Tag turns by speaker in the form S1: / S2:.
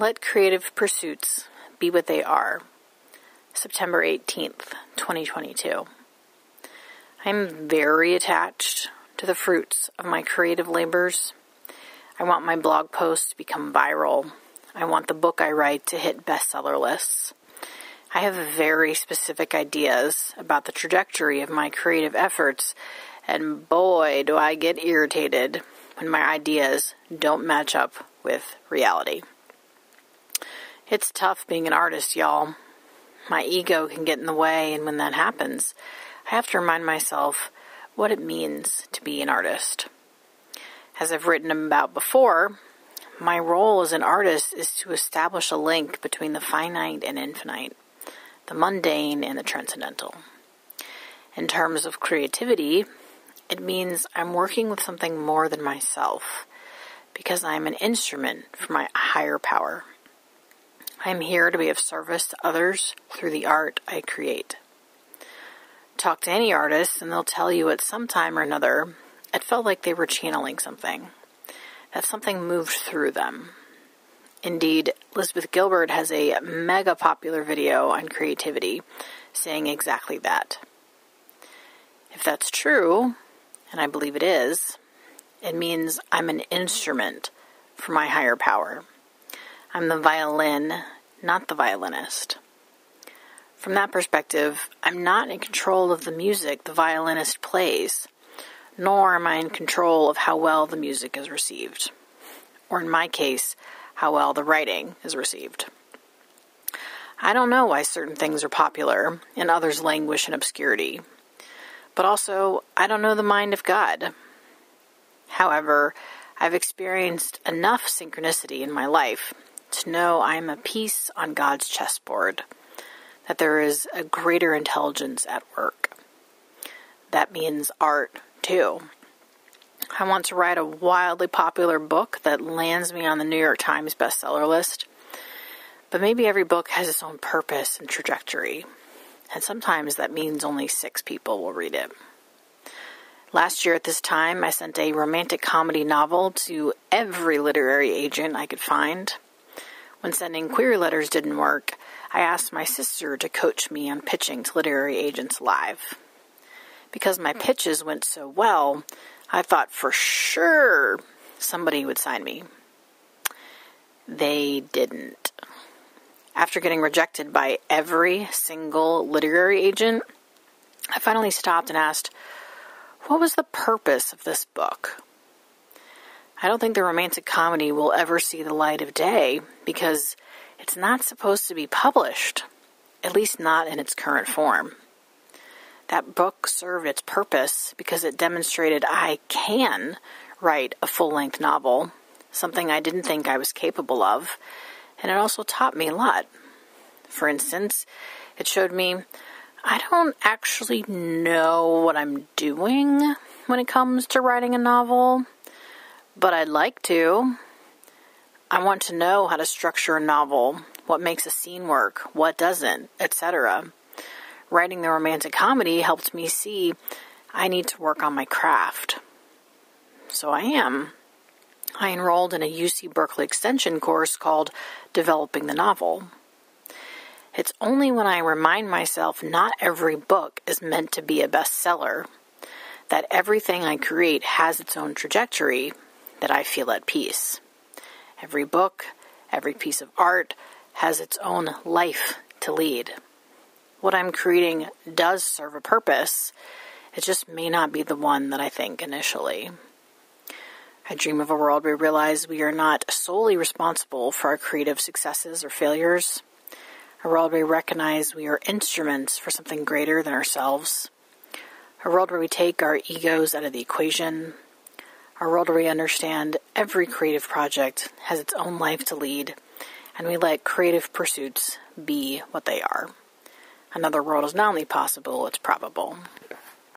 S1: Let creative pursuits be what they are. September 18th, 2022. I'm very attached to the fruits of my creative labors. I want my blog posts to become viral. I want the book I write to hit bestseller lists. I have very specific ideas about the trajectory of my creative efforts, and boy, do I get irritated when my ideas don't match up with reality. It's tough being an artist, y'all. My ego can get in the way, and when that happens, I have to remind myself what it means to be an artist. As I've written about before, my role as an artist is to establish a link between the finite and infinite, the mundane and the transcendental. In terms of creativity, it means I'm working with something more than myself because I'm an instrument for my higher power. I'm here to be of service to others through the art I create. Talk to any artist, and they'll tell you at some time or another it felt like they were channeling something, that something moved through them. Indeed, Elizabeth Gilbert has a mega popular video on creativity saying exactly that. If that's true, and I believe it is, it means I'm an instrument for my higher power. I'm the violin, not the violinist. From that perspective, I'm not in control of the music the violinist plays, nor am I in control of how well the music is received, or in my case, how well the writing is received. I don't know why certain things are popular and others languish in obscurity, but also I don't know the mind of God. However, I've experienced enough synchronicity in my life to know I am a piece on God's chessboard, that there is a greater intelligence at work. That means art, too. I want to write a wildly popular book that lands me on the New York Times bestseller list. But maybe every book has its own purpose and trajectory, and sometimes that means only six people will read it. Last year at this time, I sent a romantic comedy novel to every literary agent I could find. When sending query letters didn't work, I asked my sister to coach me on pitching to literary agents live. Because my pitches went so well, I thought for sure somebody would sign me. They didn't. After getting rejected by every single literary agent, I finally stopped and asked, What was the purpose of this book? I don't think the romantic comedy will ever see the light of day because it's not supposed to be published, at least not in its current form. That book served its purpose because it demonstrated I can write a full length novel, something I didn't think I was capable of, and it also taught me a lot. For instance, it showed me I don't actually know what I'm doing when it comes to writing a novel but I'd like to. I want to know how to structure a novel, what makes a scene work, what doesn't, etc. Writing the romantic comedy helped me see I need to work on my craft. So I am. I enrolled in a UC Berkeley Extension course called Developing the Novel. It's only when I remind myself not every book is meant to be a bestseller, that everything I create has its own trajectory, that I feel at peace. Every book, every piece of art has its own life to lead. What I'm creating does serve a purpose, it just may not be the one that I think initially. I dream of a world where we realize we are not solely responsible for our creative successes or failures. A world where we recognize we are instruments for something greater than ourselves. A world where we take our egos out of the equation, our world where we understand every creative project has its own life to lead, and we let creative pursuits be what they are. Another world is not only possible, it's probable.